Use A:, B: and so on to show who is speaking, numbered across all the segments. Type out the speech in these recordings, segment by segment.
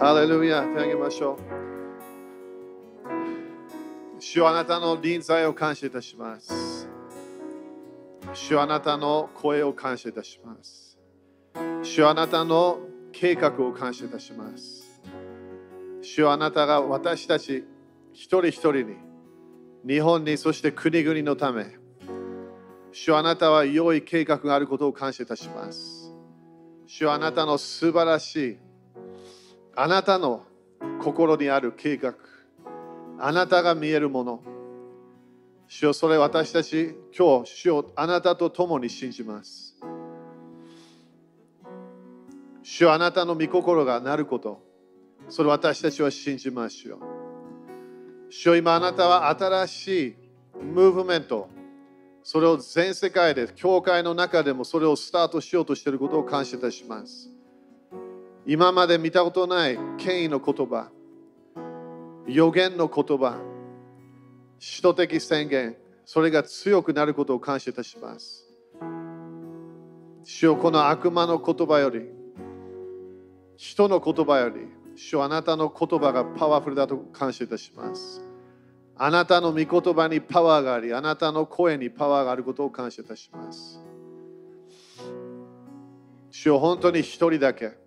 A: ハレルヤ、手あげましょう。主はあなたの臨在を感謝いたします。主はあなたの声を感謝いたします。主はあなたの計画を感謝いたします。主はあなたが私たち一人一人に、日本に、そして国々のため、主はあなたは良い計画があることを感謝いたします。主はあなたの素晴らしい、あなたの心にある計画、あなたが見えるもの、主よそれ私たち今日、主をあなたと共に信じます。主よあなたの御心がなること、それ私たちは信じますよ。主よ今あなたは新しいムーブメント、それを全世界で、教会の中でもそれをスタートしようとしていることを感謝いたします。今まで見たことない権威の言葉、予言の言葉、使徒的宣言、それが強くなることを感謝いたします。主よこの悪魔の言葉より、人の言葉より、主よあなたの言葉がパワフルだと感謝いたします。あなたの御言葉にパワーがあり、あなたの声にパワーがあることを感謝いたします。主よ本当に一人だけ、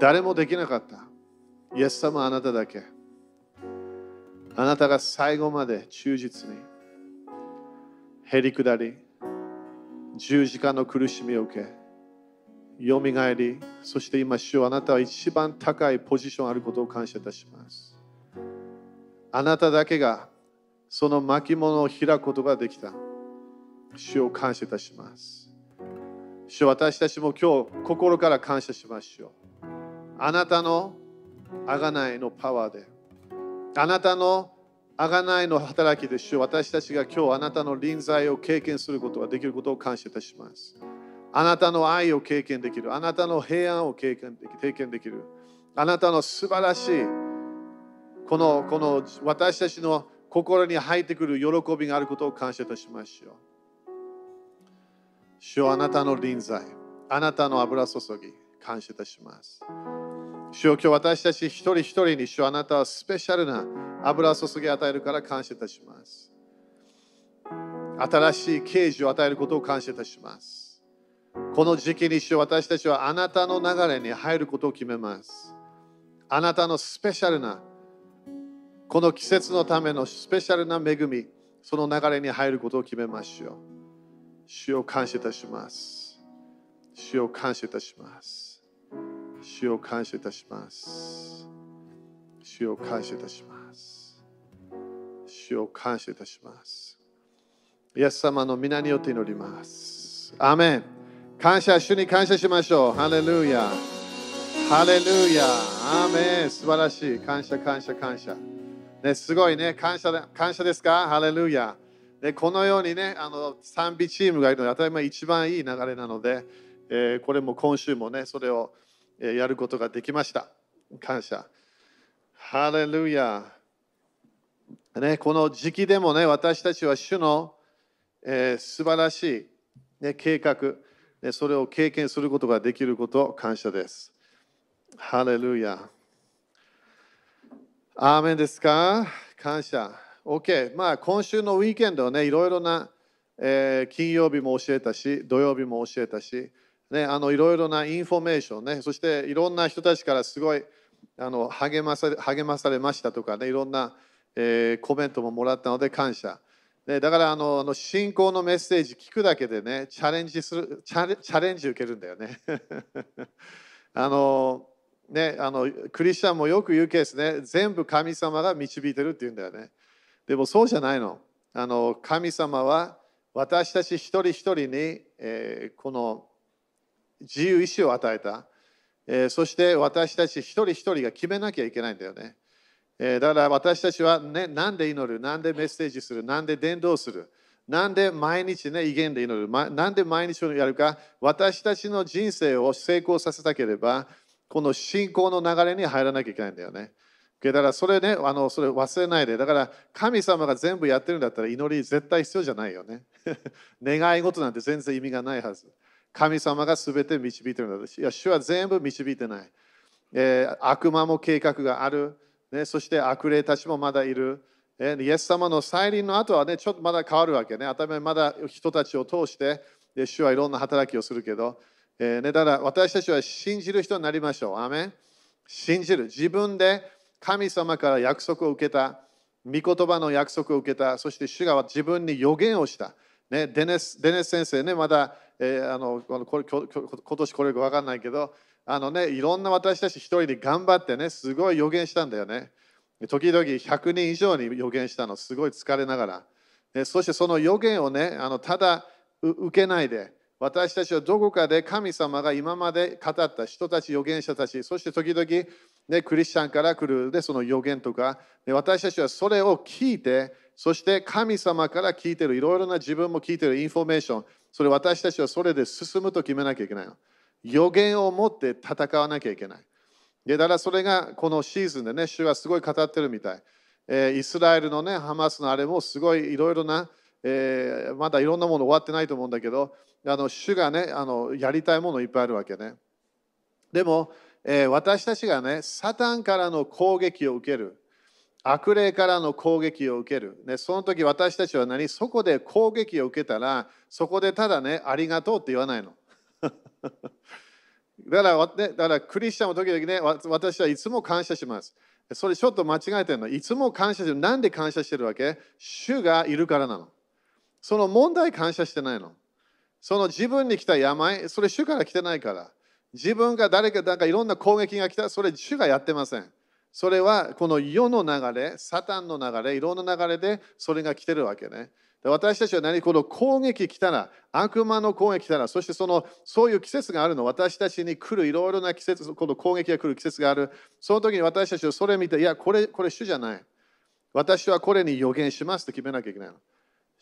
A: 誰もできなかった。イエス様あなただけ。あなたが最後まで忠実に、へりくだり、十字架の苦しみを受け、よみがえり、そして今、主よあなたは一番高いポジションあることを感謝いたします。あなただけがその巻物を開くことができた。主を感謝いたします。主私たちも今日心から感謝しましょう。あなたの贖いのパワーで、あなたの贖いの働きで主私たちが今日あなたの臨在を経験することができることを感謝いたします。あなたの愛を経験できる。あなたの平安を経験でき経験できる。あなたの素晴らしいこのこの私たちの心に入ってくる喜びがあることを感謝いたしましょう。主よあなたの臨在、あなたの油注ぎ、感謝いたします。主よ今日私たち一人一人に主よあなたはスペシャルな油注ぎ与えるから感謝いたします。新しい啓示を与えることを感謝いたします。この時期に主よ私たちはあなたの流れに入ることを決めます。あなたのスペシャルなこの季節のためのスペシャルな恵み、その流れに入ることを決めましょう。主を感謝いたします。主を感謝いたします。主を感謝いたします。主を感謝いたします。主を感謝いたします。イエス様の皆によって祈ります。アメン。感謝、主に感謝しましょう。ハレルヤ。ハレルヤ。アメン。素晴らしい。感謝、感謝、感謝。ね、すごいね。感謝感謝ですか？ハレルヤ。でこのようにね、あの賛美チームがいるので、当たり前一番いい流れなので、えーこれも今週もね、それを、やることができました。感謝。ハレルヤ。ね、この時期でもね、私たちは主の、えー素晴らしい、ね、計画、ね、それを経験することができること感謝です。ハレルヤ。アーメンですか？感謝。OK。まあ、今週の weekend はね、いろいろな、えー金曜日も教えたし、土曜日も教えたし、ね、あのいろいろなインフォメーションね、そしていろんな人たちからすごいあの励まされ励まされましたとかね、いろんな、えーコメントももらったので感謝。ね、だからあのあの信仰のメッセージ聞くだけでね、チャレンジする、チャレンジ受けるんだよね。あのね、あのクリスチャンもよく言うケースね、全部神様が導いてるって言うんだよね。でもそうじゃないの。あの神様は私たち一人一人に、えーこの自由意志を与えた、えそして私たち一人一人が決めなきゃいけないんだよね。えだから私たちは、ね、なんで祈る、なんでメッセージする、なんで伝道する、なんで毎日ね、威厳で祈る、ま、なんで毎日をやるか、私たちの人生を成功させたければ、この信仰の流れに入らなきゃいけないんだよね。だからそれね、あのそれ忘れないで。だから神様が全部やってるんだったら祈り絶対必要じゃないよね。願い事なんて全然意味がないはず。神様が全て導いているのです。いや、主は全部導いてない。えー、悪魔も計画がある、ね。そして悪霊たちもまだいる。えー、イエス様の再臨の後はね、ちょっとまだ変わるわけね。頭まだ人たちを通して、主はいろんな働きをするけど、えーね、だから私たちは信じる人になりましょう。アメ信じる。自分で神様から約束を受けた。御言葉の約束を受けた。そして主が自分に予言をした。ね、デネスデネス先生ね、まだ、えー、あのこれ今年これか分かんないけど、あのね、いろんな私たち一人で頑張ってね、すごい予言したんだよね。時々100人以上に予言したの、すごい疲れながら。ね、そしてその予言をね、あのただ受けないで、私たちはどこかで神様が今まで語った人たち、預言者たち、そして時々、ね、クリスチャンから来るでその預言とか、ね、私たちはそれを聞いて、そして神様から聞いてる、いろいろな自分も聞いてるインフォメーション、それ私たちはそれで進むと決めなきゃいけないの。預言を持って戦わなきゃいけない。でだからそれがこのシーズンでね、主はすごい語ってるみたい。えー、イスラエルのね、ハマスのあれもすごいいろいろな、えー、まだいろんなもの終わってないと思うんだけど、あの主がねあの、やりたいものいっぱいあるわけね。でも、えー、私たちがね、サタンからの攻撃を受ける。悪霊からの攻撃を受ける。ね、その時私たちは何？そこで攻撃を受けたら、そこでただね、ありがとうって言わないの。だから、ね、だからクリスチャンの時々ね、私はいつも感謝します。それちょっと間違えてるの？いつも感謝してる。なんで感謝してるわけ？主がいるからなの。その問題感謝してないの。その自分に来た病、それ主から来てないから。自分が誰か、なんかいろんな攻撃が来た、それ主がやってません。それはこの世の流れ、サタンの流れ、いろんな流れでそれが来てるわけね。私たちは何？この攻撃来たら、悪魔の攻撃来たら、そしてそのそういう季節があるの、私たちに来るいろいろな季節、この攻撃が来る季節がある。その時に私たちはそれを見て、いや、これ、これ主じゃない。私はこれに予言しますと決めなきゃいけないの。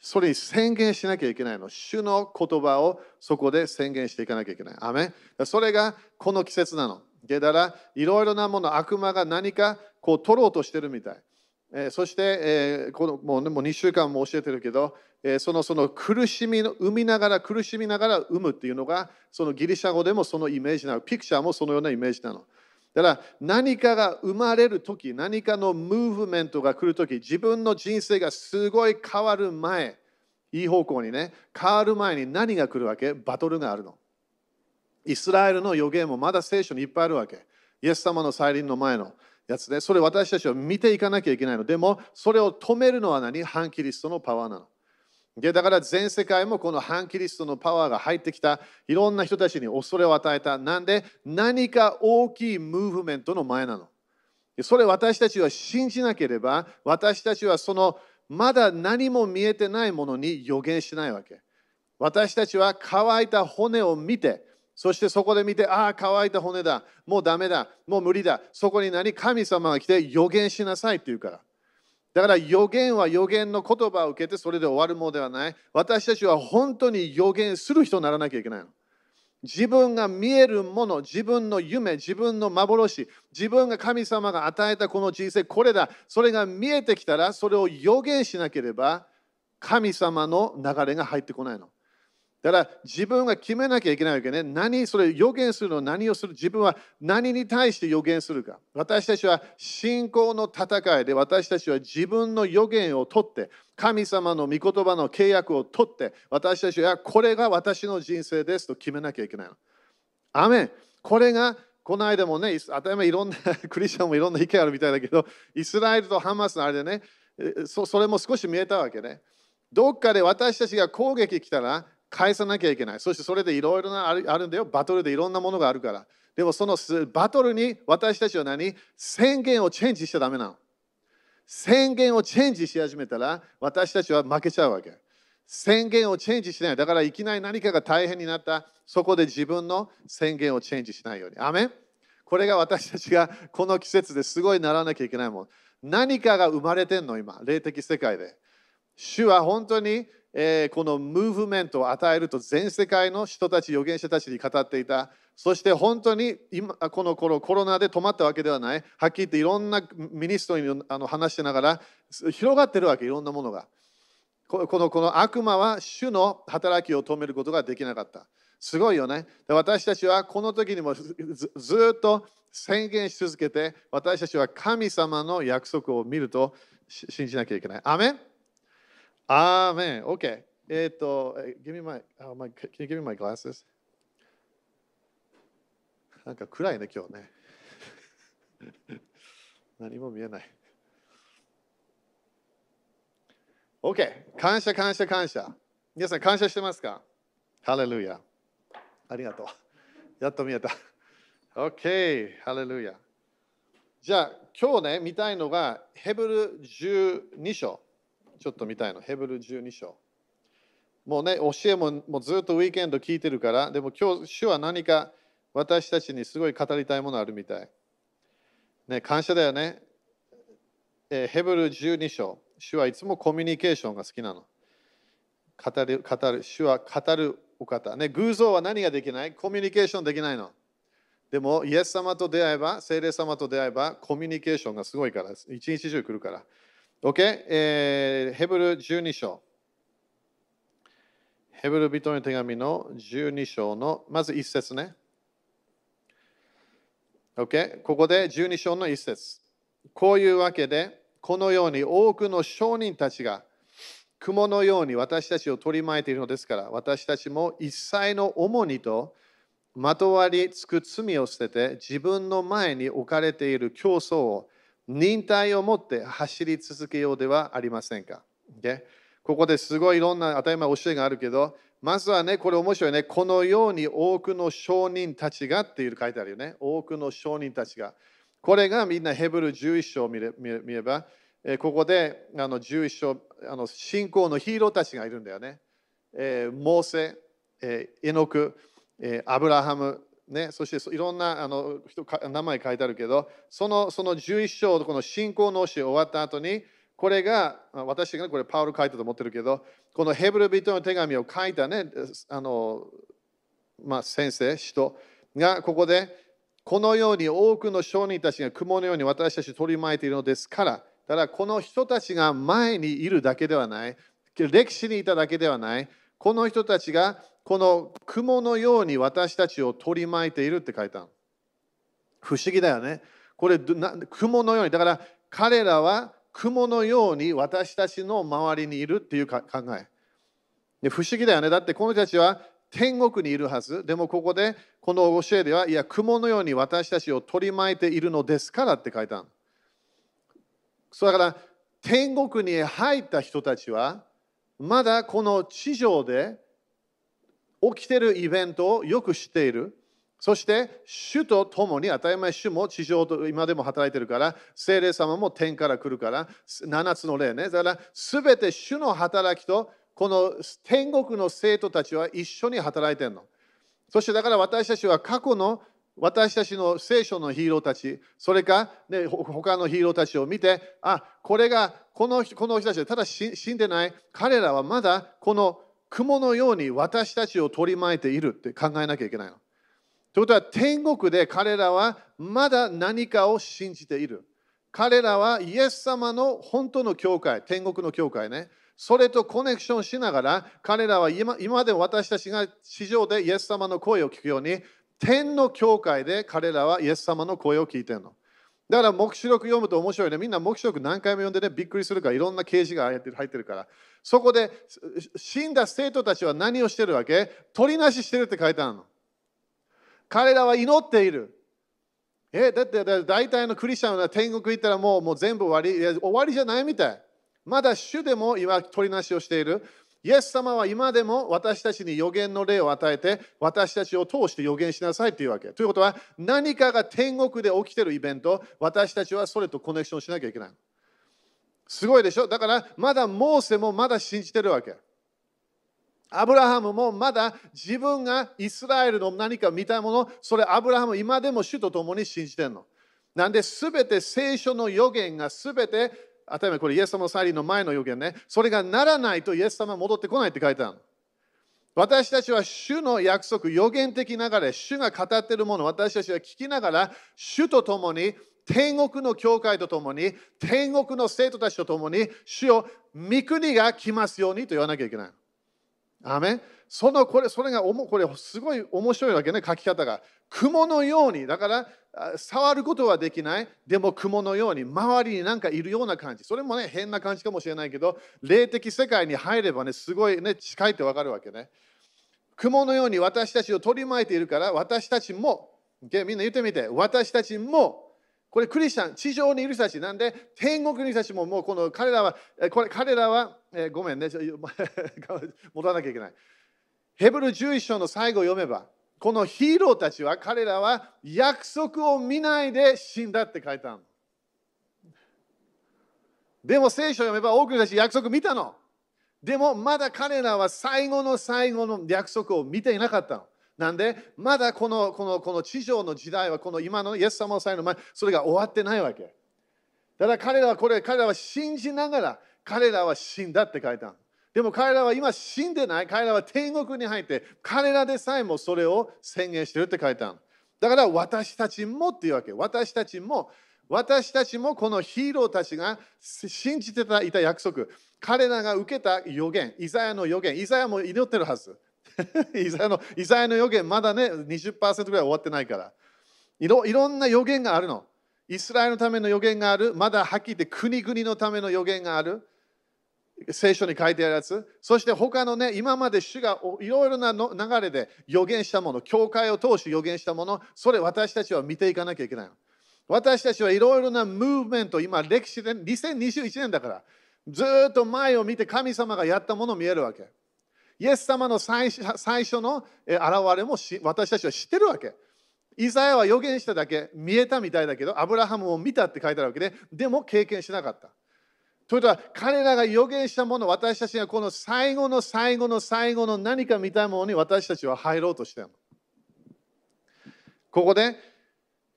A: それに宣言しなきゃいけないの。主の言葉をそこで宣言していかなきゃいけない。アメそれがこの季節なの。だらいろいろなもの、悪魔が何かこう取ろうとしてるみたい。えー、そして、えー、このもう、ね、もう2週間も教えてるけど、えー、そのその苦しみの、生みながら苦しみながら生むっていうのが、そのギリシャ語でもそのイメージなの。ピクチャーもそのようなイメージなの。だから何かが生まれるとき、何かのムーブメントが来るとき、自分の人生がすごい変わる前、いい方向にね、変わる前に何が来るわけ？バトルがあるの。イスラエルの予言もまだ聖書にいっぱいあるわけ。イエス様の再臨の前のやつで、それ私たちは見ていかなきゃいけないの。でも、それを止めるのは何？反キリストのパワーなの。でだから全世界もこの反キリストのパワーが入ってきた。いろんな人たちに恐れを与えた。なんで何か大きいムーブメントの前なの？それ私たちは信じなければ、私たちはそのまだ何も見えてないものに予言しないわけ。私たちは乾いた骨を見て、そしてそこで見て、ああ、乾いた骨だ、もうダメだ、もう無理だ。そこに何？神様が来て予言しなさいって言うから。だから予言は予言の言葉を受けてそれで終わるものではない。私たちは本当に予言する人にならなきゃいけないの。自分が見えるもの、自分の夢、自分の幻、自分が神様が与えたこの人生、これだ。それが見えてきたら、それを予言しなければ、神様の流れが入ってこないの。だから自分が決めなきゃいけないわけね。何、それ予言するの？何をする？自分は何に対して予言するか。私たちは信仰の戦いで私たちは自分の予言を取って、神様の御言葉の契約を取って、私たちはこれが私の人生ですと決めなきゃいけないの。アメン。これがこの間もね、当たり前いろんなクリスチャンもいろんな意見あるみたいだけど、イスラエルとハマスのあれでね、そそれも少し見えたわけね。どっかで私たちが攻撃来たら、返さなきゃいけない。そしてそれでいろいろなあるんだよ。バトルでいろんなものがあるから。でもそのバトルに私たちは何？宣言をチェンジしちゃダメなの。宣言をチェンジし始めたら私たちは負けちゃうわけ。宣言をチェンジしない。だからいきなり何かが大変になった。そこで自分の宣言をチェンジしないように。アメこれが私たちがこの季節ですごいならなきゃいけないもん。何かが生まれてんの今、霊的世界で。主は本当にえ、このムーブメントを与えると全世界の人たち、預言者たちに語っていた。そして本当に今この頃コロナで止まったわけではない。はっきり言っていろんなミニストにあの話しながら広がってるわけ、いろんなものが。このこの悪魔は主の働きを止めることができなかった。すごいよね。で私たちはこの時にもずずっと宣言し続けて、私たちは神様の約束を見ると信じなきゃいけない。アメンアーメン ?OK。えっ、と、give me my, oh, my, can you give me my glasses? なんか暗いね、今日ね。何も見えない。OK。感謝、感謝、感謝。皆さん、感謝してますか？ハレルヤ。ありがとう。やっと見えた。OK。ハレルヤ。じゃあ、今日ね、見たいのが、ヘブル12章。ちょっと見たいの。ヘブル12章。もうね、教えももうずっとウィーケンド聞いてるから、でも今日、主は何か私たちにすごい語りたいものあるみたい。ね、感謝だよね。えー、ヘブル12章。主はいつもコミュニケーションが好きなの。語る、語る。主は語るお方。ね、偶像は何ができない？コミュニケーションできないの。でも、イエス様と出会えば、聖霊様と出会えば、コミュニケーションがすごいから、一日中来るから。OK? えー、ヘブル12章。ヘブル人の手紙の12章の、まず1節ね。OK? ここで12章の1節。こういうわけで、このように多くの商人たちが雲のように私たちを取り巻いているのですから、私たちも一切の重荷とまとわりつく罪を捨てて、自分の前に置かれている競争を忍耐を持って走り続けようではありませんか？Okay? ここですごいいろんな当たり前教えがあるけど、まずはね、これ面白いね。このように多くの商人たちがっていう書いてあるよね。多くの商人たちが。これがみんなヘブル11章を見れ見れば、えここであの11章あの、信仰のヒーローたちがいるんだよね。えー、モーセ、えー、エノク、えー、アブラハム、ね、そしていろんなあの人名前書いてあるけど、そのその11章、この信仰の教え終わった後に、これが、私がこれパウル書いたと思ってるけど、このヘブル人の手紙を書いたね、あの、まあ、先生、人がここで、このように多くの商人たちが雲のように私たちを取り巻いているのですから、ただこの人たちが前にいるだけではない、歴史にいただけではない、この人たちがこの雲のように私たちを取り巻いているって書いた不思議だよね。これ、雲のように。だから彼らは雲のように私たちの周りにいるっていう考え。で不思議だよね。だってこの人たちは天国にいるはず。でもここでこの教えでは、いや、雲のように私たちを取り巻いているのですからって書いたそうだから天国に入った人たちは、まだこの地上で起きているイベントをよく知っている。そして、主と共に、当たり前、主も地上と今でも働いてるから、精霊様も天から来るから、7つの霊ね。だから、すべて主の働きと、この天国の生徒たちは一緒に働いてるの。そして、だから私たちは過去の私たちの聖書のヒーローたち、それか、ね、他のヒーローたちを見て、あ、これがこのこの人たちただ死んでない、彼らはまだこの雲のように私たちを取り巻いているって考えなきゃいけないの。ということは天国で彼らはまだ何かを信じている。彼らはイエス様の本当の教会、天国の教会ね。それとコネクションしながら、彼らは今今で私たちが地上でイエス様の声を聞くように、天の教会で彼らはイエス様の声を聞いているの。だから黙示録読むと面白いね。みんな黙示録何回も読んでね、びっくりするから、いろんな啓示が入ってるから。そこで死んだ生徒たちは何をしてるわけ？取りなししてるって書いてあるの。彼らは祈っている。え、だって大体のクリスチャンは天国行ったらもうもう全部終わり。終わりじゃないみたい。まだ主でも今取りなしをしている。イエス様は今でも私たちに予言の霊を与えて、私たちを通して予言しなさいというわけ。ということは、何かが天国で起きているイベント、私たちはそれとコネクションしなきゃいけない。すごいでしょ？だから、まだモーセもまだ信じてるわけ。アブラハムもまだ自分がイスラエルの何か見たもの、それアブラハム今でも主と共に信じてるの。なんで全て聖書の予言が全て、当たり前これイエス様の再臨の前の予言ね、それがならないとイエス様戻ってこないって書いてある私たちは主の約束、予言的ながら、主が語っているもの、私たちは聞きながら、主と共に、天国の教会と共に、天国の生徒たちと共に、主を御国が来ますようにと言わなきゃいけない。アメそのこれそれがおもこれすごい面白いわけね、書き方が。雲のように、だから触ることはできない、でも雲のように、周りになんかいるような感じ。それもね、変な感じかもしれないけど、霊的世界に入ればね、すごいね、近いってわかるわけね。雲のように私たちを取り巻いているから、私たちも、みんな言ってみて、私たちも、これクリスチャン、地上にいる人たちなんで、天国にいる人たちももうこの彼らは、これ彼らは、えー、ごめんね、戻ら なきゃいけない。ヘブル11章の最後を読めば、このヒーローたちは彼らは約束を見ないで死んだって書いてあるでも聖書を読めば多くの人たち約束見たの。でもまだ彼らは最後の最後の約束を見ていなかったの。なんで、まだこのこのこの地上の時代は、この今のイエス様の際の前、それが終わってないわけ。だから彼らはこれ、彼らは信じながら、彼らは死んだって書いてある。でも彼らは今死んでない。彼らは天国に入って、彼らでさえもそれを宣言してるって書いてある。だから私たちもっていうわけ。私たちも、私たちもこのヒーローたちが信じてたいた約束、彼らが受けた予言、イザヤの予言、イザヤも祈ってるはず。イザヤのイザヤの予言、まだね、20%ぐらい終わってないから。いろいろんな予言があるの。イスラエルのための予言がある。まだはっきり言って国々のための予言がある。聖書に書いてあるやつ。そして他のね、今まで主がいろいろな流れで予言したもの、教会を通し予言したもの、それ私たちは見ていかなきゃいけない。私たちはいろいろなムーブメント、今歴史で2021年だから、ずっと前を見て神様がやったもの見えるわけ。イエス様の最初の現れも私たちは知ってるわけ。イザヤは予言しただけ、見えたみたいだけど、アブラハムを見たって書いてあるわけで、でも経験しなかった。ということは、彼らが予言したもの、私たちがこの最後の最後の最後の何か見たいものに私たちは入ろうとしている。ここで、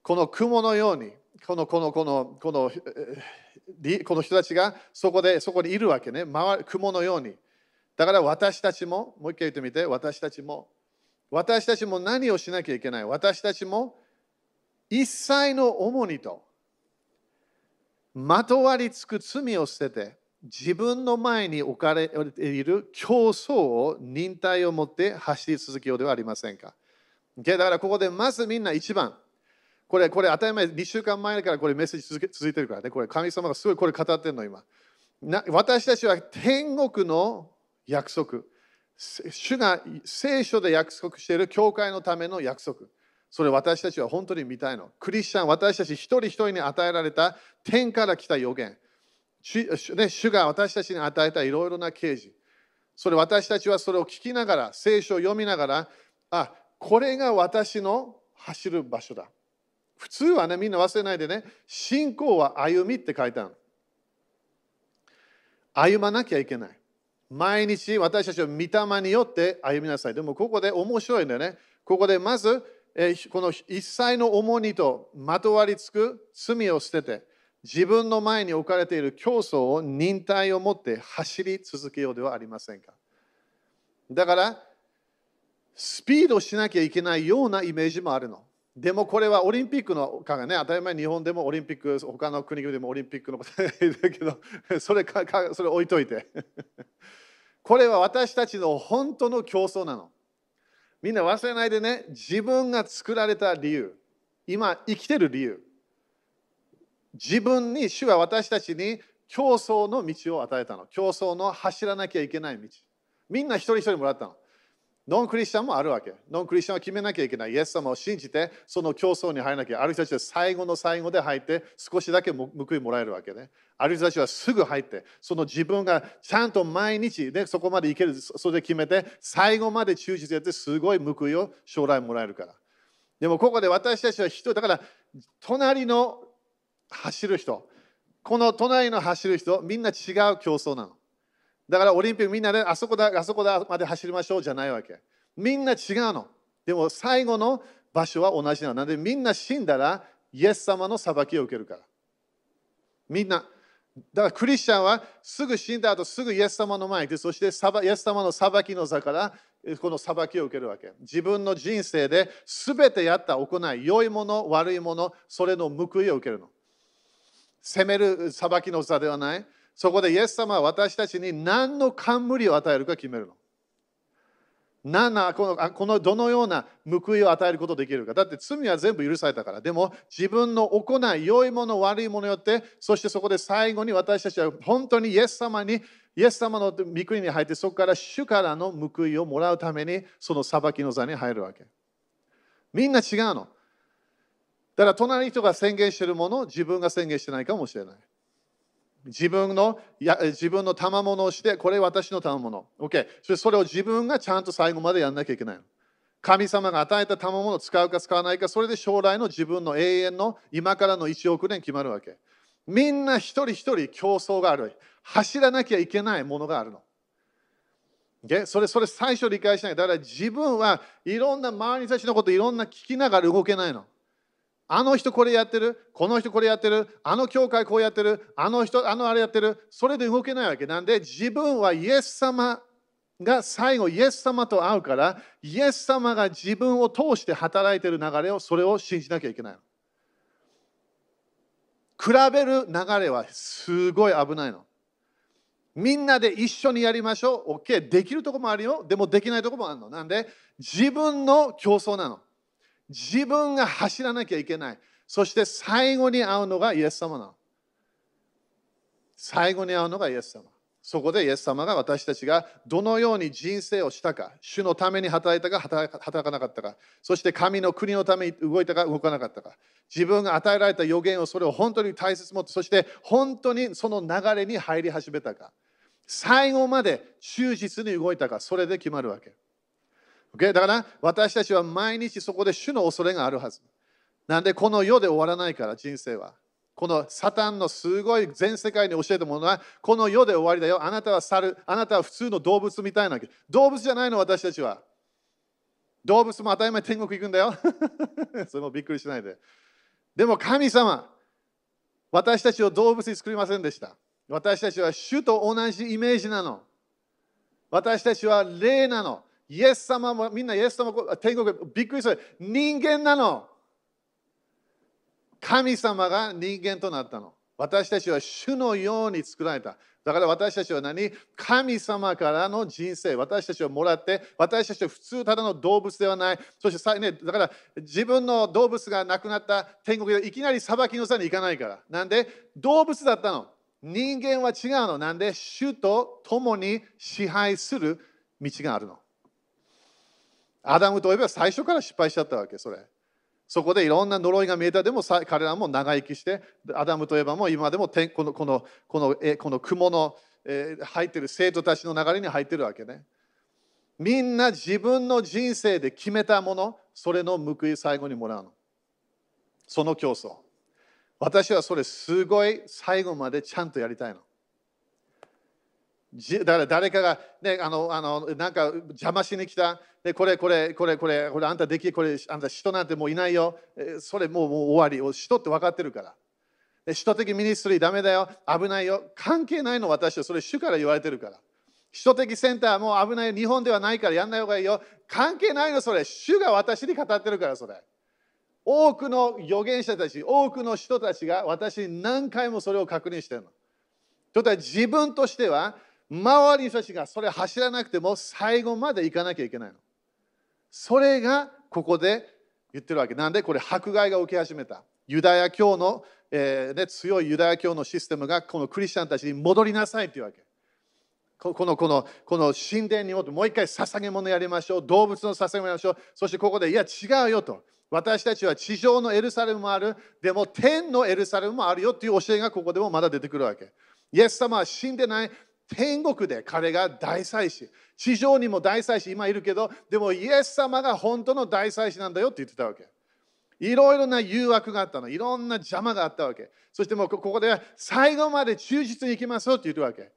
A: この雲のように、このこのこのこのこの人たちがそこでそこにいるわけね、雲のように。だから私たちも、もう一回言ってみて、私たちも、私たちも何をしなきゃいけない私たちも一切の重荷とまとわりつく罪を捨てて自分の前に置かれている競争を忍耐を持って走り続けようではありませんか。だからここでまずみんな一番これ、これ当たり前、2週間前からこれメッセージ続け続いてるからね、これ神様がすごいこれ語ってるの今。な私たちは天国の約束。主が聖書で約束している教会のための約束。それ私たちは本当に見たいの。クリスチャン、私たち一人一人に与えられた天から来た予言。ね、主が私たちに与えたいろいろな啓示。それ私たちはそれを聞きながら、聖書を読みながら、あ、これが私の走る場所だ。普通はね、みんな忘れないでね、信仰は歩みって書いてある。歩まなきゃいけない。毎日私たちは御霊によって歩みなさい。でもここで面白いんだよね。ここでまず、この一切の重荷とまとわりつく罪を捨てて、自分の前に置かれている競争を忍耐を持って走り続けようではありませんか。だから、スピードしなきゃいけないようなイメージもあるの。でもこれはオリンピックのかがね、当たり前日本でもオリンピック、他の国々でもオリンピックのことだけど、それかかそれ置いといて。これは私たちの本当の競争なの。みんな忘れないでね、自分が作られた理由、今生きてる理由。自分に主は私たちに競争の道を与えたの。競争の走らなきゃいけない道。みんな一人一人もらったの。ノンクリスチャンもあるわけ。ノンクリスチャンは決めなきゃいけない。イエス様を信じて、その競争に入らなきゃ。ある人たちは最後の最後で入って、少しだけ報いもらえるわけね。ある人たちはすぐ入って、その自分がちゃんと毎日でそこまでいける、それで決めて、最後まで忠実やって、すごい報いを将来もらえるから。でもここで私たちは人、だから隣の走る人、この隣の走る人、みんな違う競争なの。だからオリンピックみんなであそこだ、あそこだまで走りましょうじゃないわけ。みんな違うの。でも最後の場所は同じなの。なのでみんな死んだらイエス様の裁きを受けるから。みんな。だからクリスチャンはすぐ死んだ後すぐイエス様の前にて、そしてイエス様の裁きの座からこの裁きを受けるわけ。自分の人生で全てやった行い、良いもの、悪いもの、それの報いを受けるの。責める裁きの座ではない。そこでイエス様は私たちに何の冠を与えるか決めるの？7このこのどのような報いを与えることができるか。だって罪は全部許されたから。でも自分の行い、良いもの、悪いものよって、そしてそこで最後に私たちは本当にイエス様に、イエス様の御国に入って、そこから主からの報いをもらうために、その裁きの座に入るわけ。みんな違うの。だから隣の人が宣言してるもの自分が宣言してないかもしれない。自分のや自分の賜物をして、これ私の賜物。OK。そしてそれを自分がちゃんと最後までやんなきゃいけない。神様が与えた賜物を使うか使わないか、それで将来の自分の永遠の今からの1億年決まるわけ。みんな一人一人競争がある。走らなきゃいけないものがあるの。OK それそれ最初理解しない。だから自分はいろんな周りたちのこといろんな聞きながら動けないの。あの人これやってる、この人これやってる、あの教会こうやってる、あの人、あのあれやってる、それで動けないわけなんで、自分はイエス様が最後、イエス様と会うから、イエス様が自分を通して働いてる流れを、それを信じなきゃいけないの。比べる流れはすごい危ないの。みんなで一緒にやりましょう。OK。できるとこもあるよ。でもできないとこもあるの。なんで、自分の競争なの。自分が走らなきゃいけない。そして最後に会うのがイエス様なの。最後に会うのがイエス様。そこでイエス様が私たちがどのように人生をしたか、主のために働いたか働かなかったか、そして神の国のために動いたか動かなかったか、自分が与えられた予言をそれを本当に大切に持って、そして本当にその流れに入り始めたか、最後まで忠実に動いたか、それで決まるわけ。Okay? だから私たちは毎日そこで主の恐れがあるはず。なんでこの世で終わらないから人生は。このサタンのすごい全世界に教えたものはこの世で終わりだよ。あなたは猿、あなたは普通の動物みたいな。動物じゃないの私たちは。動物も当たり前天国行くんだよ。それもびっくりしないで。でも神様、私たちを動物に作りませんでした。私たちは主と同じイメージなの。私たちは霊なの。イエス様もみんなイエス様天国びっくりする人間なの神様が人間となったの私たちは主のように作られただから私たちは何？神様からの人生、私たちをもらって、私たちは普通ただの動物ではない。そしてさ、ね、だから自分の動物が亡くなった天国でいきなり裁きの座に行かないから。なんで？動物だったの。人間は違うの。なんで？主と共に支配する道があるの。アダムといえば最初から失敗しちゃったわけ、それ。そこでいろんな呪いが見えたでも彼らも長生きして、アダムといえばも今でもこのこのこのえこの雲の、えー、入ってる生徒たちの流れに入ってるわけね。みんな自分の人生で決めたもの、それの報い最後にもらうの。その競争。私はそれすごい最後までちゃんとやりたいの。だから誰かが、ね、あのあのなんか邪魔しに来た、でこれこれこれこれこれあんたできこれあんた人なんてもういないよ。それもうもう終わり。人って分かってるから。使徒的ミニストリーダメだよ。危ないよ。関係ないの私は。それ主から言われてるから。使徒的センターもう危ないよ。日本ではないからやんない方がいいよ。関係ないのそれ。主が私に語ってるからそれ。多くの預言者たち多くの人たちが私に何回もそれを確認してるの。ということ自分としては周りの人たちがそれ走らなくても最後まで行かなきゃいけないのそれがここで言ってるわけ。なんでこれ迫害が起き始めた？ユダヤ教の、えーね、強いユダヤ教のシステムがこのクリスチャンたちに戻りなさいというわけ。このこのこの神殿にももう一回捧げ物やりましょう。動物の捧げ物やりましょう。そしてここで、いや違うよと。私たちは地上のエルサレムもある。でも天のエルサレムもあるよという教えがここでもまだ出てくるわけ。イエス様は死んでない。天国で彼が大祭司。地上にも大祭司今いるけど、でもイエス様が本当の大祭司なんだよって言ってたわけ。いろいろな誘惑があったの。いろんな邪魔があったわけ。そしてもうここで最後まで忠実に行きますよって言ってるわけ。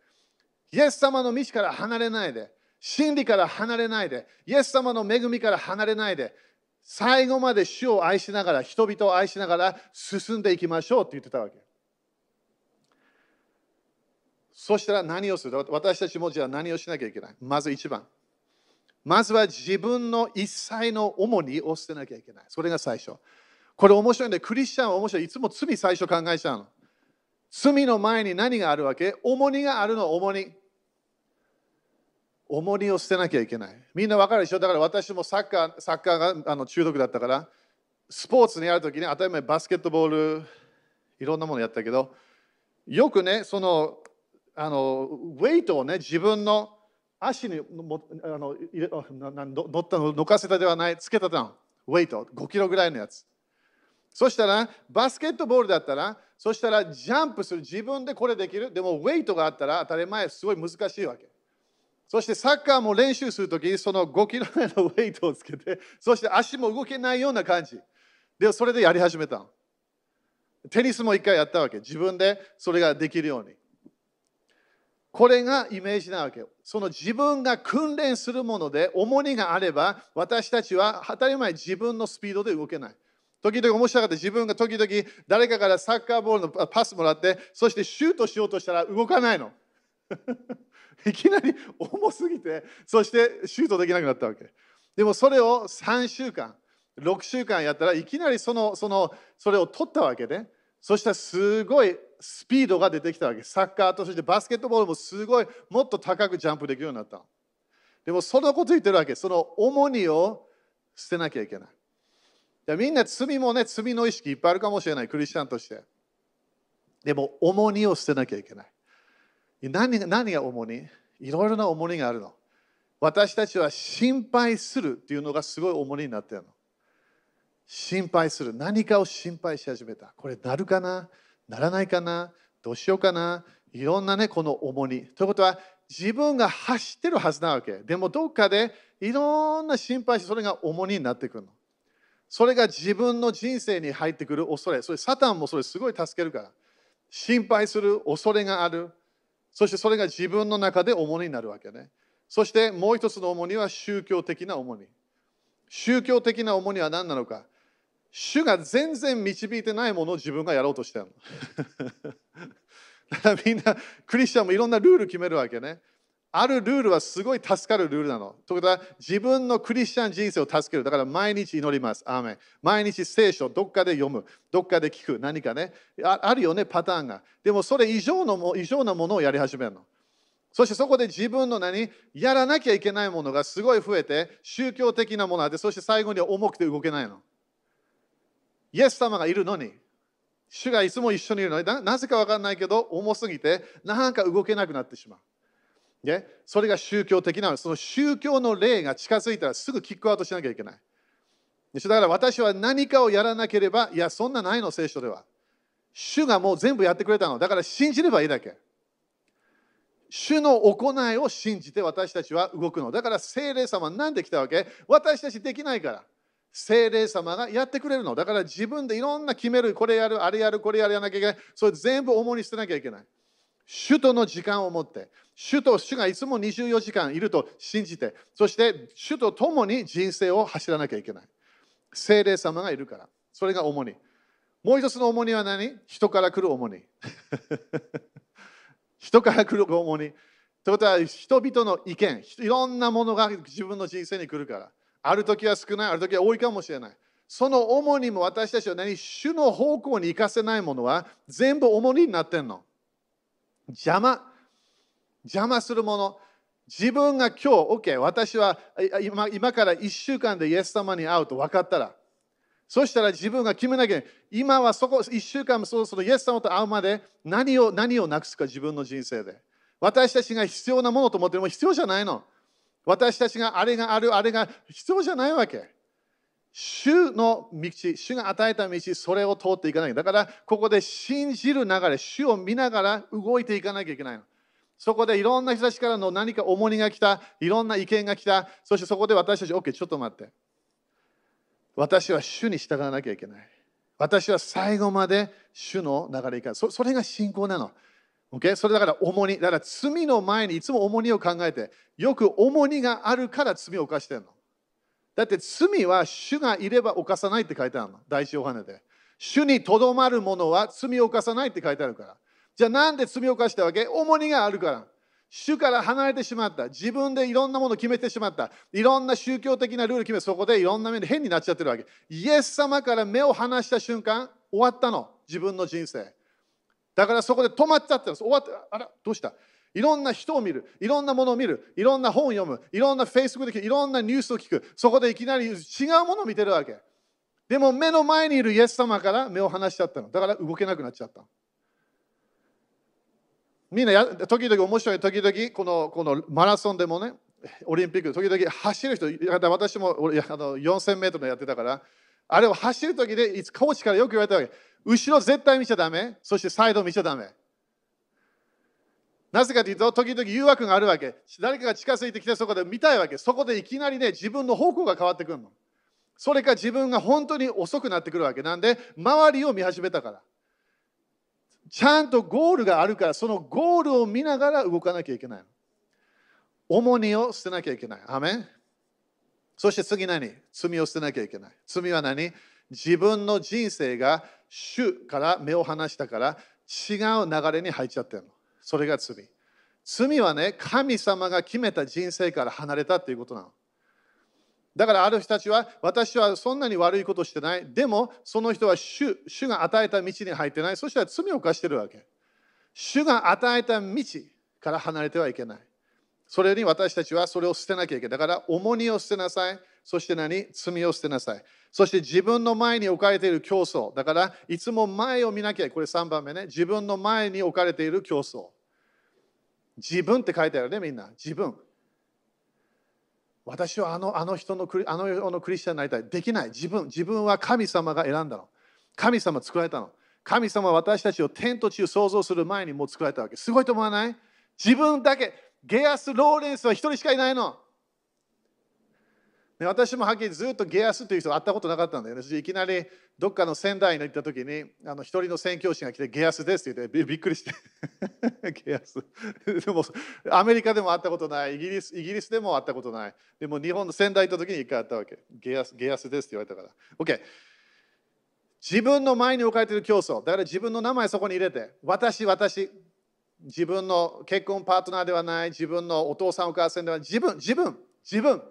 A: イエス様の道から離れないで。真理から離れないで。イエス様の恵みから離れないで。最後まで主を愛しながら、人々を愛しながら進んでいきましょうって言ってたわけ。そしたら何をする？私たちもじゃあ何をしなきゃいけない？まず一番。まずは自分の一切の重荷を捨てなきゃいけない。それが最初。これ面白いんで、クリスチャンは面白い。いつも罪最初考えちゃうの。罪の前に何があるわけ？重荷があるの、重荷。重荷を捨てなきゃいけない。みんなわかるでしょ？だから私もサッカーサッカーがあの中毒だったから、スポーツにやるときに、当たり前バスケットボール、いろんなものやったけど、よくね、その、あの、ウェイトをね、自分の足にもあの乗ったの、乗かせたではない、つけたの、ウェイト、5キロぐらいのやつ。そしたら、バスケットボールだったら、そしたらジャンプする、自分でこれできる。でも、ウェイトがあったら当たり前、すごい難しいわけ。そしてサッカーも練習するとき、その5キロぐらいの ウェイトをつけて、そして足も動けないような感じ。で、それでやり始めたの。テニスも一回やったわけ。自分でそれができるように。これがイメージなわけよ。その自分が訓練するもので重荷があれば、私たちは当たり前自分のスピードで動けない。時々面白かった自分が時々誰かからサッカーボールのパスもらって、そしてシュートしようとしたら動かないの。いきなり重すぎて、そしてシュートできなくなったわけ。でもそれを3週間、6週間やったらいきなりそのそのそれを取ったわけで、そしたらすごいスピードが出てきたわけ。サッカーとそしてバスケットボールもすごいもっと高くジャンプできるようになった。でもそのこと言ってるわけ。その重荷を捨てなきゃいけない。みんな罪もね、罪の意識いっぱいあるかもしれない、クリスチャンとして。でも重荷を捨てなきゃいけない。何何が重荷？いろいろな重荷があるの。私たちは心配するっていうのがすごい重荷になってるの。心配する。何かを心配し始めた。これなるかな？ならないかな？どうしようかな？いろんなね、この重荷。ということは、自分が走ってるはずなわけ。でもどっかでいろんな心配して、それが重荷になってくるの。それが自分の人生に入ってくる恐れ。それサタンもそれすごい助けるから。心配する恐れがある。そしてそれが自分の中で重荷になるわけね。そしてもう一つの重荷は宗教的な重荷。宗教的な重荷は何なのか？主が全然導いてないものを自分がやろうとしてるの。だからみんなクリスチャンもいろんなルール決めるわけね。あるルールはすごい助かるルールなの。ということは自分のクリスチャン人生を助ける。だから毎日祈ります。アーメン毎日聖書どっかで読む。どっかで聞く。何かね。あるよね、パターンが。でもそれ以上のも異常なものをやり始めるの。そしてそこで自分の何？やらなきゃいけないものがすごい増えて宗教的なものがあってそして最後には重くて動けないの。イエス様がいるのに、主がいつも一緒にいるのにな、ぜか分かんないけど、重すぎて、なんか動けなくなってしまう。ね、それが宗教的なの。その宗教の霊が近づいたらすぐキックアウトしなきゃいけない。だから私は何かをやらなければ、いや、そんなないの、聖書では。主がもう全部やってくれたの。だから信じればいいだけ。主の行いを信じて私たちは動くの。だから聖霊様なんで来たわけ？私たちできないから。精霊様がやってくれるの。だから自分でいろんな決める、これやる、あれやる、これやらなきゃいけない。それ全部重に捨てなきゃいけない。主との時間を持って、主と主がいつも24時間いると信じて、そして主と共に人生を走らなきゃいけない。精霊様がいるから。それが重荷。もう一つの重荷は何？人から来る重荷。人から来る重荷。ということは人々の意見、いろんなものが自分の人生に来るから。ある時は少ない、ある時は多いかもしれない。その重荷も私たちは何主の方向に行かせないものは全部重荷になってんの。邪魔。邪魔するもの。自分が今日、OK、私は今今から1週間でイエス様に会うと分かったら、そしたら自分が決めなきゃ今はそこ1週間もそろそろイエス様と会うまで何を何をなくすか自分の人生で。私たちが必要なものと思っても必要じゃないの。私たちがあれがある、あれが必要じゃないわけ。主の道、主が与えた道、それを通っていかない。だから、ここで信じる流れ、主を見ながら動いていかなきゃいけないの。そこでいろんな人たちからの何か重荷が来た、いろんな意見が来た、そしてそこで私たち、OK、ちょっと待って。私は主に従わなきゃいけない。私は最後まで主の流れいかない。それが信仰なの。Okay? それだから重荷。だから罪の前にいつも重荷を考えて、よく重荷があるから罪を犯してるの。だって罪は主がいれば犯さないって書いてあるの。第一ヨハネで。主にとどまるものは罪を犯さないって書いてあるから。じゃあなんで罪を犯したわけ？重荷があるから。主から離れてしまった。自分でいろんなものを決めてしまった。いろんな宗教的なルール決めそこでいろんな面で変になっちゃってるわけ。イエス様から目を離した瞬間、終わったの。自分の人生。だからそこで止まっちゃったんです。終わって、あら、どうした？いろんな人を見る、いろんなものを見る、いろんな本を読む、いろんな Facebook で聞く、いろんなニュースを聞く、そこでいきなり違うものを見てるわけ。でも目の前にいるイエス様から目を離しちゃったの。だから動けなくなっちゃった。みんなや時々面白い、時々このこのマラソンでもね、オリンピック、時々走る人、私もあの4000メートルやってたから、あれを走る時で、いつコーチからよく言われたわけ。後ろ絶対見ちゃだめ、そしてサイド見ちゃだめ。なぜかというと、時々誘惑があるわけ。誰かが近づいてきてそこで見たいわけ。そこでいきなりね、自分の方向が変わってくるの。それか自分が本当に遅くなってくるわけなんで、周りを見始めたから。ちゃんとゴールがあるから、そのゴールを見ながら動かなきゃいけない。重荷を捨てなきゃいけない。アメンそして次何？罪を捨てなきゃいけない。罪は何？自分の人生が主から目を離したから違う流れに入っちゃってるの。それが罪。罪はね、神様が決めた人生から離れたっていうことなの。だからある人たちは私はそんなに悪いことしてない。でもその人は主主が与えた道に入ってない。そしたら罪を犯してるわけ。主が与えた道から離れてはいけない。それに私たちはそれを捨てなきゃいけない。だから重荷を捨てなさい。そして何？罪を捨てなさい。そして自分の前に置かれている競争。だからいつも前を見なきゃいけない。これ3番目ね。自分の前に置かれている競争。自分って書いてあるね、みんな。自分。私はあのあの人のあの世のクリスチャンになりたい。できない。自分。自分は神様が選んだの。神様作られたの。神様は私たちを天と地を創造する前にもう作られたわけ。すごいと思わない？自分だけ。ゲアス・ローレンスは一人しかいないの。私もはっきりずっとゲアスという人会ったことなかったんだよね。いきなりどっかの仙台に行った時にあの一人の宣教師が来てゲアスですって言ってびっくりして。ゲアス。でもアメリカでも会ったことない。イギリスイギリスでも会ったことない。でも日本の仙台行った時に一回会ったわけ。ゲアスゲアスですって言われたから。OK 自分の前に置かれている競争だから自分の名前そこに入れて私私自分の結婚パートナーではない自分のお父さんお母さんではない自分自分自分。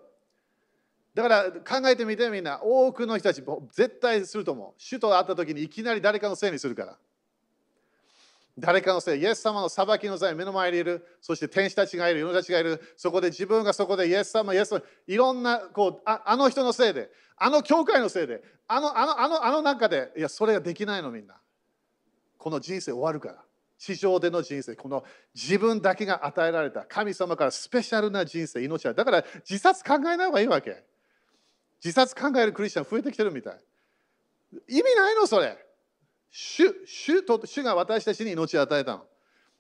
A: だから考えてみてみんな多くの人たち絶対すると思う。主と会った時にいきなり誰かのせいにするから。誰かのせい。イエス様の裁きの際目の前にいる。そして天使たちがいる世のたちがいる。そこで自分がそこでイエス様イエス様いろんなこうああの人のせいであの教会のせいであのあのあのあの中でいやそれができないのみんな。この人生終わるから。地上での人生この自分だけが与えられた神様からスペシャルな人生命あるだから自殺考えない方がいいわけ自殺考えるクリスチャン増えてきてるみたい。意味ないのそれ。主主と主が私たちに命を与えたの。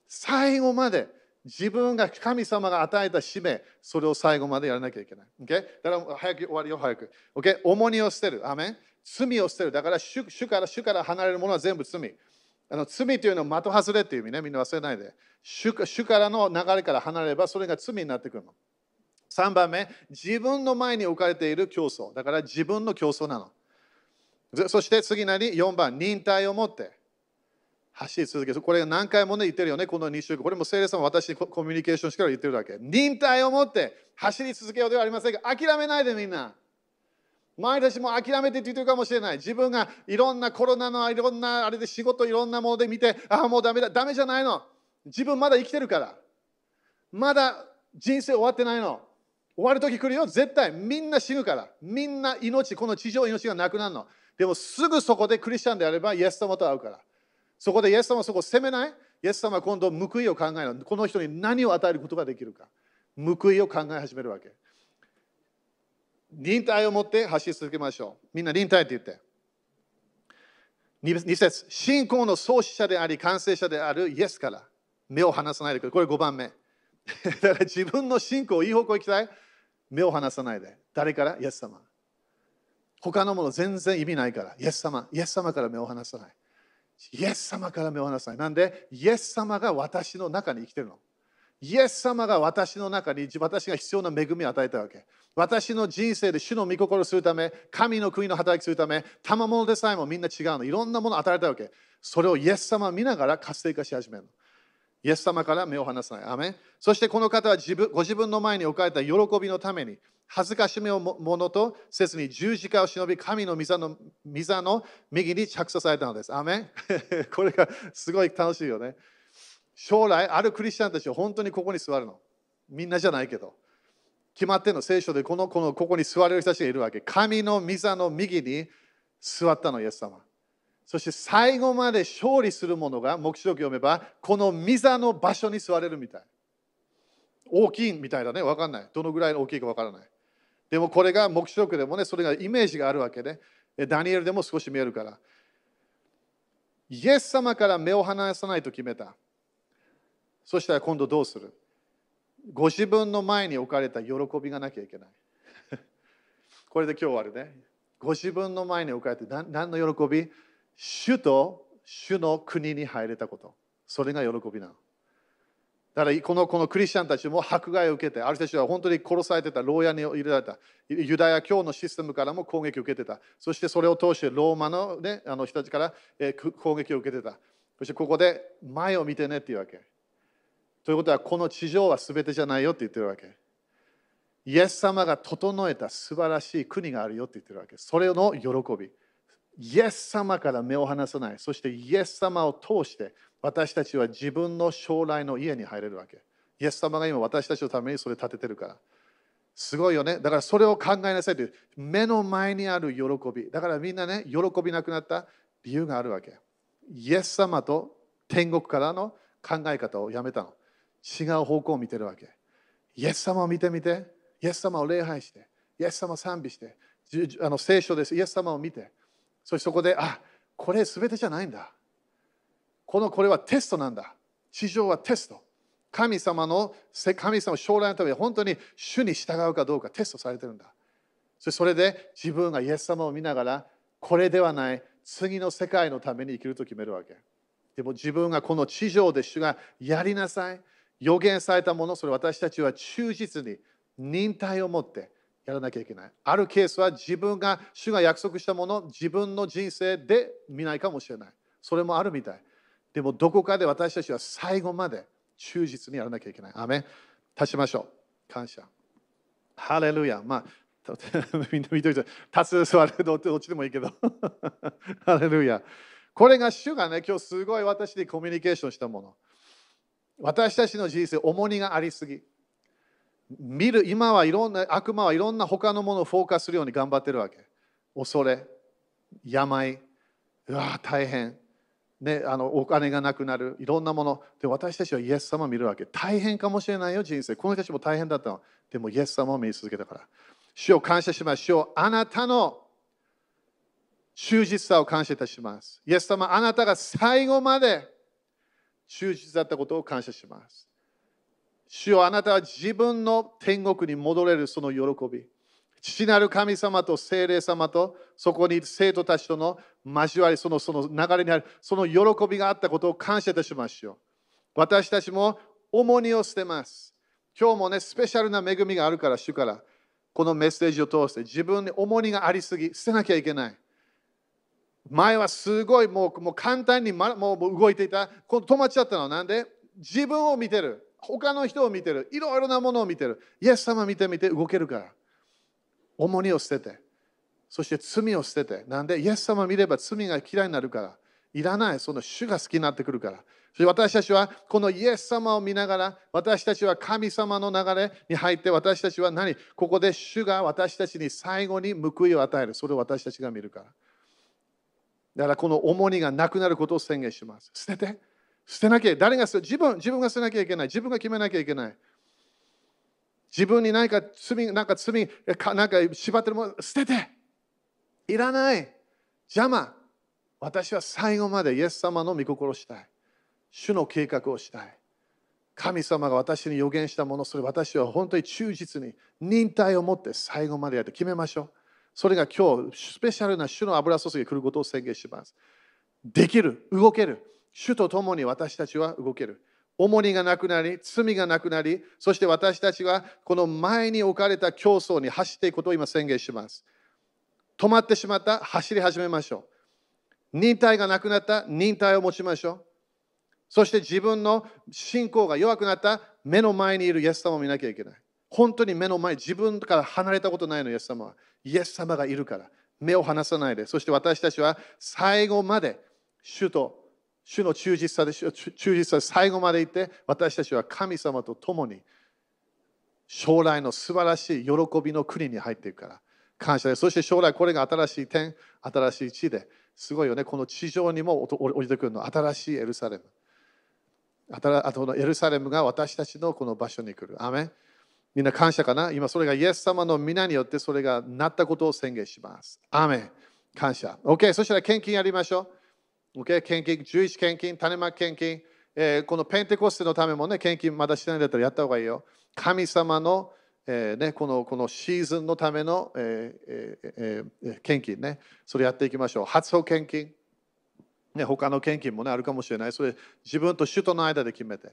A: 最後まで自分が神様が与えた使命、それを最後までやらなきゃいけない。Okay? だから早く終わりよ、早く。Okay? 重荷を捨てる。アメ罪を捨てる。だから主主から主から離れるものは全部罪。あの罪というのは的外れっていう意味ね、みんな忘れないで。主主からの流れから離れればそれが罪になってくるの。3番目、自分の前に置かれている競争。だから自分の競争なの。そして次何 ?4 番、忍耐を持って走り続ける。これが何回も、ね、言ってるよね、この2週間。これも聖霊さんは私にコミュニケーションしてから言ってるだけ。忍耐を持って走り続けようではありませんが、諦めないでみんな。前たちも諦めてって言ってるかもしれない。自分がいろんなコロナのいろんなあれで仕事いろんなもので見て、ああ、もうダメだ。ダメじゃないの。自分まだ生きてるから。まだ人生終わってないの。終わる時来るよ、絶対。みんな死ぬから。みんな命、この地上命がなくなるの。でもすぐそこでクリスチャンであれば、イエス様と会うから。そこでイエス様そこを責めない？イエス様は今度報いを考える。この人に何を与えることができるか。報いを考え始めるわけ。忍耐を持って走り続けましょう。みんな忍耐って言って。2節信仰の創始者であり完成者であるイエスから目を離さないでくれ。これ5番目。だから自分の信仰をいい方向行きたい目を離さないで。誰から？イエス様。他のもの全然意味ないから。イエス様。イエス様から目を離さない。イエス様から目を離さない。なんで、イエス様が私の中に生きてるの。イエス様が私の中に私が必要な恵みを与えたわけ。私の人生で主の御心をするため、神の国の働きするため、賜物でさえもみんな違うの。いろんなものを与えたわけ。それをイエス様を見ながら活性化し始めるの。イエス様から目を離さない。アメそしてこの方は自分ご自分の前に置かれた喜びのために、恥ずかしめをものとせずに十字架を忍び、神の御座の御座の右に着座されたのです。アメ これがすごい楽しいよね。将来、あるクリスチャンたちは本当にここに座るの。みんなじゃないけど。決まっての聖書でこのこのここに座れる人たちがいるわけ。神の御座の右に座ったの、イエス様。そして最後まで勝利する者が、目視録読めば、この御座の場所に座れるみたい。大きいみたいだね、わかんない。どのぐらい大きいかわからない。でもこれが目視録でもね、それがイメージがあるわけで、ダニエルでも少し見えるから。イエス様から目を離さないと決めた。そしたら今度どうする？ご自分の前に置かれた喜びがなきゃいけない。これで今日終わるね。ご自分の前に置かれて何の喜び？主と主の国に入れたこと。それが喜びなの。だからこのこのクリスチャンたちも迫害を受けて、ある人たちは本当に殺されてた、牢屋に入れられた、ユダヤ教のシステムからも攻撃を受けてた、そしてそれを通してローマの,、ね、あの人たちから、え攻撃を受けてた。そしてここで前を見てねっていうわけ。ということは、この地上は全てじゃないよって言ってるわけ。イエス様が整えた素晴らしい国があるよって言ってるわけ。それの喜び。イエス様から目を離さない。そしてイエス様を通して私たちは自分の将来の家に入れるわけ。イエス様が今私たちのためにそれ建ててるから。すごいよね。だからそれを考えなさいという目の前にある喜び。だからみんなね、喜びなくなった理由があるわけ。イエス様と天国からの考え方をやめたの。違う方向を見てるわけ。イエス様を見てみて、イエス様を礼拝して、イエス様を賛美して、あの聖書です、イエス様を見て、そしてそこで、あこれ全てじゃないんだ。このこれはテストなんだ。地上はテスト。神様の、神様将来のために本当に主に従うかどうかテストされてるんだ。それで自分がイエス様を見ながら、これではない次の世界のために生きると決めるわけ。でも自分がこの地上で主がやりなさい。予言されたもの、それ私たちは忠実に忍耐を持ってやらなきゃいけない。あるケースは自分が、主が約束したもの、自分の人生で見ないかもしれない。それもあるみたい。でもどこかで私たちは最後まで忠実にやらなきゃいけない。アメ立ちましょう。感謝。ハレルヤ。まあ、みんな見といて、立つ座るどっちでもいいけど。ハレルヤ。これが主がね、今日すごい私でコミュニケーションしたもの。私たちの人生、重荷がありすぎ。見る、今はいろんな、悪魔はいろんな他のものをフォーカスするように頑張ってるわけ。恐れ、病、うわ、大変。ね、あのお金がなくなる、いろんなもの。で、私たちはイエス様を見るわけ。大変かもしれないよ、人生。この人たちも大変だったの。でも、イエス様を見続けたから。主を感謝しましょう。あなたの忠実さを感謝いたします。イエス様、あなたが最後まで忠実だったことを感謝します。主よあなたは自分の天国に戻れるその喜び。父なる神様と精霊様とそこに生徒たちとの交わり、そのその流れにあるその喜びがあったことを感謝いたしましょう。私たちも重荷を捨てます。今日もね、スペシャルな恵みがあるから、主からこのメッセージを通して自分に重荷がありすぎ、捨てなきゃいけない。前はすごいもうもう簡単に、ま、もう動いていた。この止まっちゃったのはなんで？自分を見てる。他の人を見てる。いろいろなものを見てる。イエス様見てみて動けるから。重荷を捨てて。そして罪を捨てて。なんで？イエス様見れば罪が嫌いになるから。いらない。その主が好きになってくるから。私たちはこのイエス様を見ながら私たちは神様の流れに入って私たちは何？ここで主が私たちに最後に報いを与える。それを私たちが見るから。だからこの重荷がなくなることを宣言します。捨てて。捨てなきゃ。誰が捨て自分自分が捨てなきゃいけない。自分が決めなきゃいけない。自分に何か罪、なんか罪、なんか縛ってるもの、捨てて。いらない。邪魔。私は最後までイエス様の御心をしたい。主の計画をしたい。神様が私に予言したもの、それ私は本当に忠実に忍耐を持って最後までやって決めましょう。それが今日、スペシャルな主の油注ぎが来ることを宣言します。できる、動ける。主と共に私たちは動ける。重荷がなくなり、罪がなくなり、そして私たちはこの前に置かれた競争に走っていくことを今宣言します。止まってしまった、走り始めましょう。忍耐がなくなった、忍耐を持ちましょう。そして自分の信仰が弱くなった、目の前にいるイエス様を見なきゃいけない。本当に目の前、自分から離れたことないの、イエス様は。イエス様がいるから。目を離さないで。そして私たちは最後まで主と主の忠実さで忠実さで最後までいて私たちは神様と共に将来の素晴らしい喜びの国に入っていくから。感謝です。そして将来これが新しい点新しい地ですごいよね。この地上にも降りてくるの。新しいエルサレム。あとのエルサレムが私たちのこの場所に来る。アメみんな感謝かな？今それがイエス様の皆によってそれがなったことを宣言します。アメ感謝。OK、そしたら献金やりましょう。OK、献金、11献金、種まき献金、えー、このペンテコステのためもね、献金まだしてないんだったらやった方がいいよ。神様の、えーね、このこのシーズンのための、えーえー、献金ね、それやっていきましょう。初歩献金。ね、他の献金も、ね、あるかもしれない。それ自分と主との間で決めて。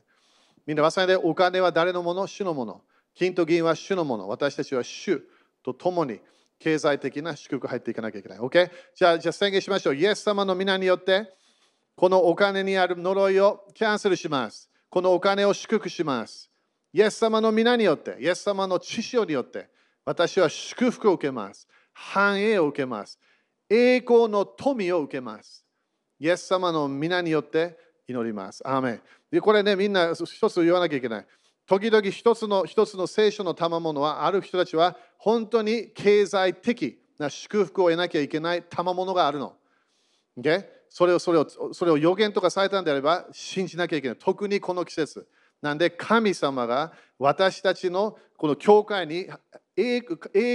A: みんな忘れないでお金は誰のもの？主のもの。金と銀は主のもの。私たちは主と共に経済的な祝福入っていかなきゃいけない。OK? じゃあ、じゃあ宣言しましょう。イエス様の皆によって、このお金にある呪いをキャンセルします。このお金を祝福します。イエス様の皆によって、イエス様の知識によって、私は祝福を受けます。繁栄を受けます。栄光の富を受けます。イエス様の皆によって祈ります。アーメンでこれね、みんな一つ言わなきゃいけない。時々一つの一つの聖書の賜物は、ある人たちは本当に経済的な祝福を得なきゃいけない賜物があるの。Okay? それをそれをそれを予言とかされたんであれば信じなきゃいけない。特にこの季節。なんで神様が私たちのこの教会に栄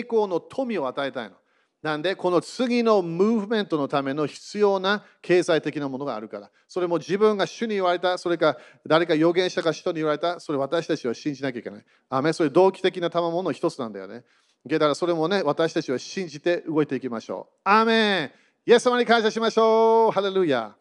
A: 光の富を与えたいの。なんで、この次のムーブメントのための必要な経済的なものがあるから。それも自分が主に言われた、それか誰か予言したか人に言われた、それ私たちは信じなきゃいけない。あめ、それ動機的な賜物の一つなんだよね。だからそれもね、私たちは信じて動いていきましょう。アーメンイエス様に感謝しましょうハレルヤ